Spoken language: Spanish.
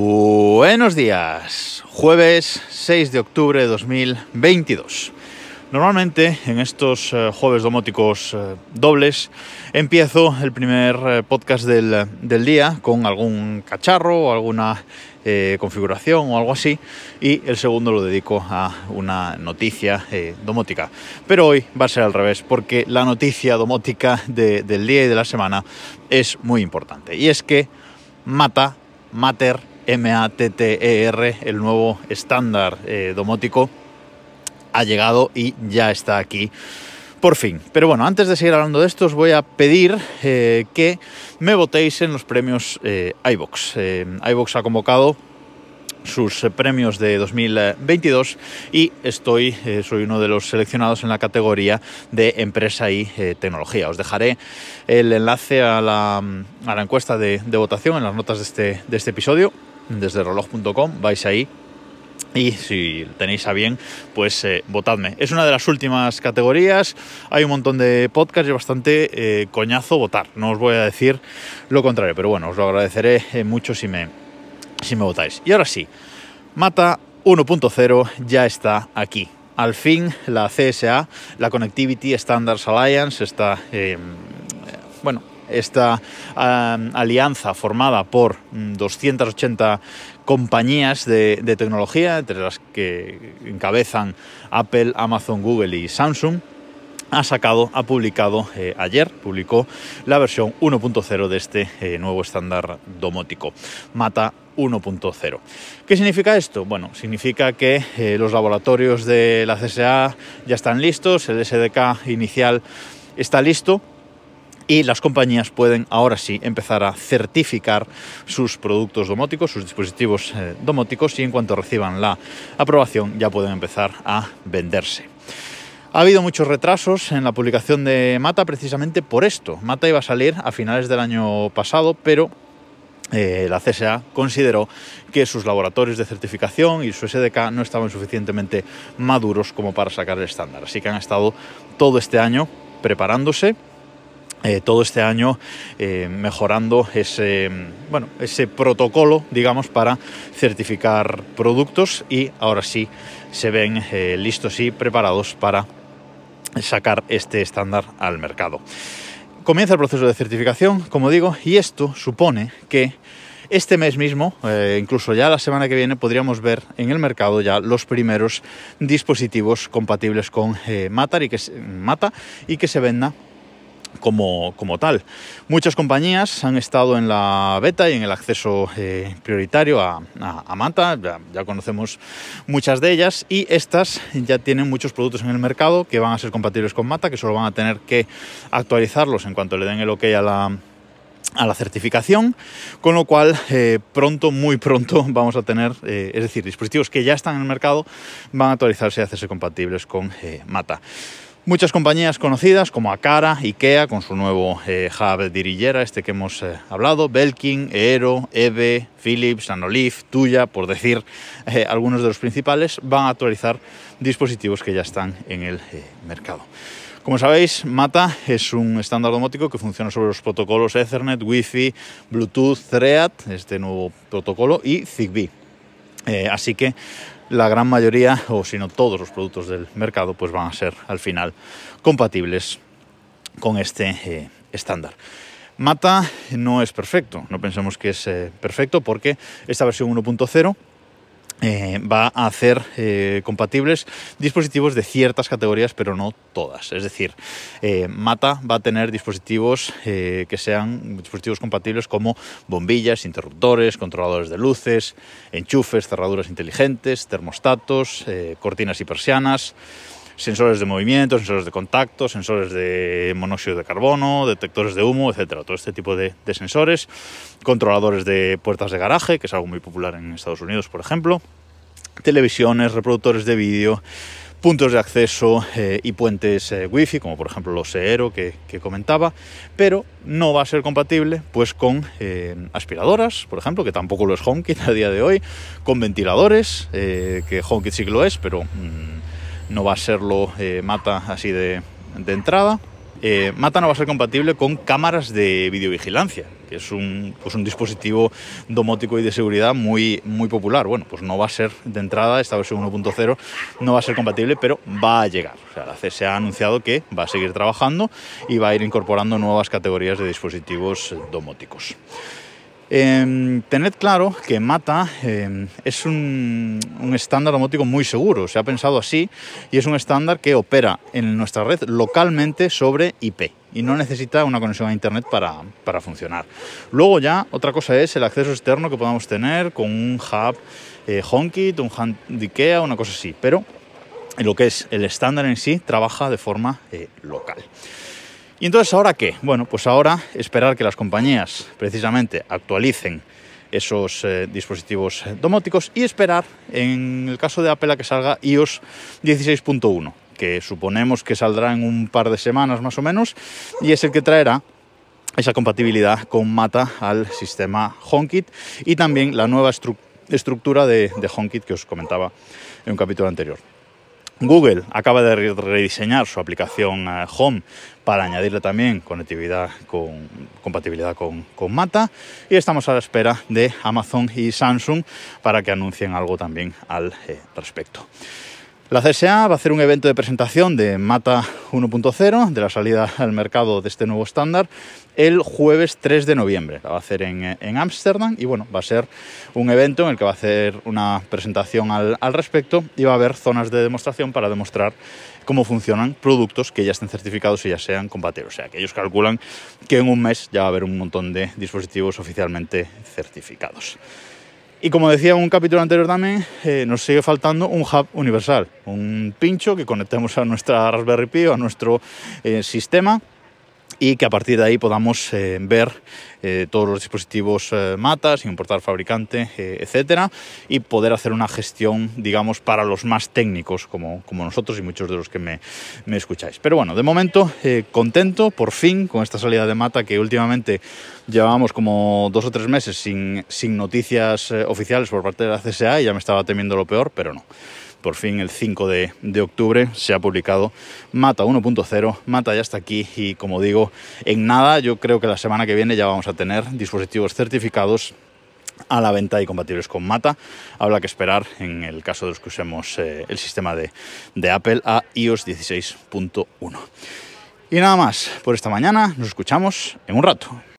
Buenos días, jueves 6 de octubre de 2022. Normalmente en estos eh, jueves domóticos eh, dobles empiezo el primer eh, podcast del, del día con algún cacharro o alguna configuración o algo así y el segundo lo dedico a una noticia domótica. Pero hoy va a ser al revés porque la noticia domótica de- del día y de la semana es muy importante y es que Mata, Matter, M-A-T-T-E-R, el nuevo estándar eh, domótico ha llegado y ya está aquí por fin. Pero bueno, antes de seguir hablando de esto, os voy a pedir eh, que me votéis en los premios eh, iVox. Eh, ha convocado sus premios de 2022 y estoy, soy uno de los seleccionados en la categoría de empresa y tecnología. Os dejaré el enlace a la, a la encuesta de, de votación en las notas de este, de este episodio desde reloj.com. Vais ahí y si tenéis a bien, pues eh, votadme. Es una de las últimas categorías. Hay un montón de podcasts y bastante eh, coñazo votar. No os voy a decir lo contrario, pero bueno, os lo agradeceré eh, mucho si me, si me votáis. Y ahora sí, Mata 1.0 ya está aquí. Al fin la CSA, la Connectivity Standards Alliance, está bueno, esta um, alianza formada por mm, 280 compañías de, de tecnología, entre las que encabezan Apple, Amazon, Google y Samsung, ha sacado, ha publicado eh, ayer, publicó la versión 1.0 de este eh, nuevo estándar domótico, Mata 1.0. ¿Qué significa esto? Bueno, significa que eh, los laboratorios de la CSA ya están listos, el SDK inicial está listo, y las compañías pueden ahora sí empezar a certificar sus productos domóticos, sus dispositivos eh, domóticos y en cuanto reciban la aprobación ya pueden empezar a venderse. Ha habido muchos retrasos en la publicación de Mata precisamente por esto. Mata iba a salir a finales del año pasado, pero eh, la CSA consideró que sus laboratorios de certificación y su SDK no estaban suficientemente maduros como para sacar el estándar. Así que han estado todo este año preparándose eh, todo este año eh, mejorando ese, bueno, ese protocolo, digamos, para certificar productos y ahora sí se ven eh, listos y preparados para sacar este estándar al mercado. Comienza el proceso de certificación, como digo, y esto supone que este mes mismo, incluso ya la semana que viene, podríamos ver en el mercado ya los primeros dispositivos compatibles con eh, y que, se- Mata y que se venda como, como tal. Muchas compañías han estado en la beta y en el acceso eh, prioritario a, a- Mata, ya, conocemos muchas de ellas y estas ya tienen muchos productos en el mercado que van a ser compatibles con Mata, que solo van a tener que actualizarlos en cuanto le den el ok a la, a la certificación, con lo cual eh, pronto, muy pronto vamos a tener, eh, es decir, dispositivos que ya están en el mercado van a actualizarse y hacerse compatibles con Mata. Muchas compañías conocidas como Acara, Ikea, con su nuevo eh, hub dirillera, este que hemos eh, hablado, Belkin, Eero, Eve, Philips, Nanolife, Tuya, por decir eh, algunos de los principales, van a actualizar dispositivos que ya están en el mercado. Como sabéis, Mata es un estándar domótico que funciona sobre los protocolos Ethernet, Wi-Fi, Bluetooth, Thread, este nuevo protocolo, y Zigbee. Así que la gran mayoría, o si no todos los productos del mercado, pues van a ser al final compatibles con este eh, estándar. Mata no es perfecto, no pensemos que es eh, perfecto porque esta versión 1.0 eh, va a hacer eh, compatibles dispositivos de ciertas categorías, pero no todas. Es decir, eh, Mata va a tener dispositivos que sean dispositivos compatibles como bombillas, interruptores, controladores de luces, enchufes, cerraduras inteligentes, termostatos, cortinas y persianas sensores de movimiento, sensores de contacto, sensores de monóxido de carbono, detectores de humo, etcétera. Todo este tipo de, de sensores, controladores de puertas de garaje, que es algo muy popular en Estados Unidos, por ejemplo, televisiones, reproductores de vídeo, puntos de acceso eh, y puentes eh, wifi, como por ejemplo los Eero que, que comentaba, pero no va a ser compatible pues con eh, aspiradoras, por ejemplo, que tampoco lo es HomeKit a día de hoy, con ventiladores, eh, que HomeKit sí que lo es, pero mm, no va a serlo eh, Mata así de, de entrada. eh, Mata no va a ser compatible con cámaras de videovigilancia, que es un, pues un dispositivo domótico y de seguridad muy, muy popular. Bueno, pues no va a ser de entrada, esta versión 1.0 no va a ser compatible, pero va a llegar. O sea, la CSA ha anunciado que va a seguir trabajando y va a ir incorporando nuevas categorías de dispositivos domóticos. Eh, tened claro que Mata eh, es un, un, estándar domótico muy seguro, se ha pensado así, y es un estándar que opera en nuestra red localmente sobre IP y no necesita una conexión a Internet para, para funcionar. Luego ya otra cosa es el acceso externo que podamos tener con un hub eh, HomeKit, un hub de IKEA, una cosa así, pero lo que es el estándar en sí trabaja de forma eh, local. ¿Y entonces ahora qué? Bueno, pues ahora esperar que las compañías precisamente actualicen esos eh, dispositivos domóticos y esperar, en el caso de Apple, a que salga iOS 16.1, que suponemos que saldrá en un par de semanas más o menos, y es el que traerá esa compatibilidad con Mata al sistema HomeKit y también la nueva estru estructura de, de HomeKit que os comentaba en un capítulo anterior. Google acaba de rediseñar su aplicación uh, Home para añadirle también conectividad con, compatibilidad con, con, Mata y estamos a la espera de Amazon y Samsung para que anuncien algo también al eh, respecto. La CSA va a hacer un evento de presentación de Mata 1.0, de la salida al mercado de este nuevo estándar, el jueves 3 de noviembre. La va a hacer en Ámsterdam y bueno, va a ser un evento en el que va a hacer una presentación al, al respecto y va a haber zonas de demostración para demostrar cómo funcionan productos que ya estén certificados y ya sean compatibles. O sea, que ellos calculan que en un mes ya va a haber un montón de dispositivos oficialmente certificados. Y como decía un capítulo anterior también, eh, nos sigue faltando un hub universal, un pincho que conectemos a nuestra Raspberry Pi o a nuestro eh, sistema y que a partir de ahí podamos eh, ver eh, todos los dispositivos eh, Mata, importar fabricante, eh, etcétera, y poder hacer una gestión, digamos, para los más técnicos como, como nosotros y muchos de los que me, me escucháis. Pero bueno, de momento contento por fin con esta salida de Mata que últimamente llevábamos como dos o tres meses sin, sin noticias oficiales por parte de la CSA y ya me estaba temiendo lo peor, pero no por fin el 5 de, octubre se ha publicado Mata 1.0. Mata ya está aquí y como digo, en nada, yo creo que la semana que viene ya vamos a tener dispositivos certificados a la venta y compatibles con Mata. Habrá que esperar, en el caso de los que usemos eh, el sistema de, de Apple, a iOS 16.1. Y nada más por esta mañana, nos escuchamos en un rato.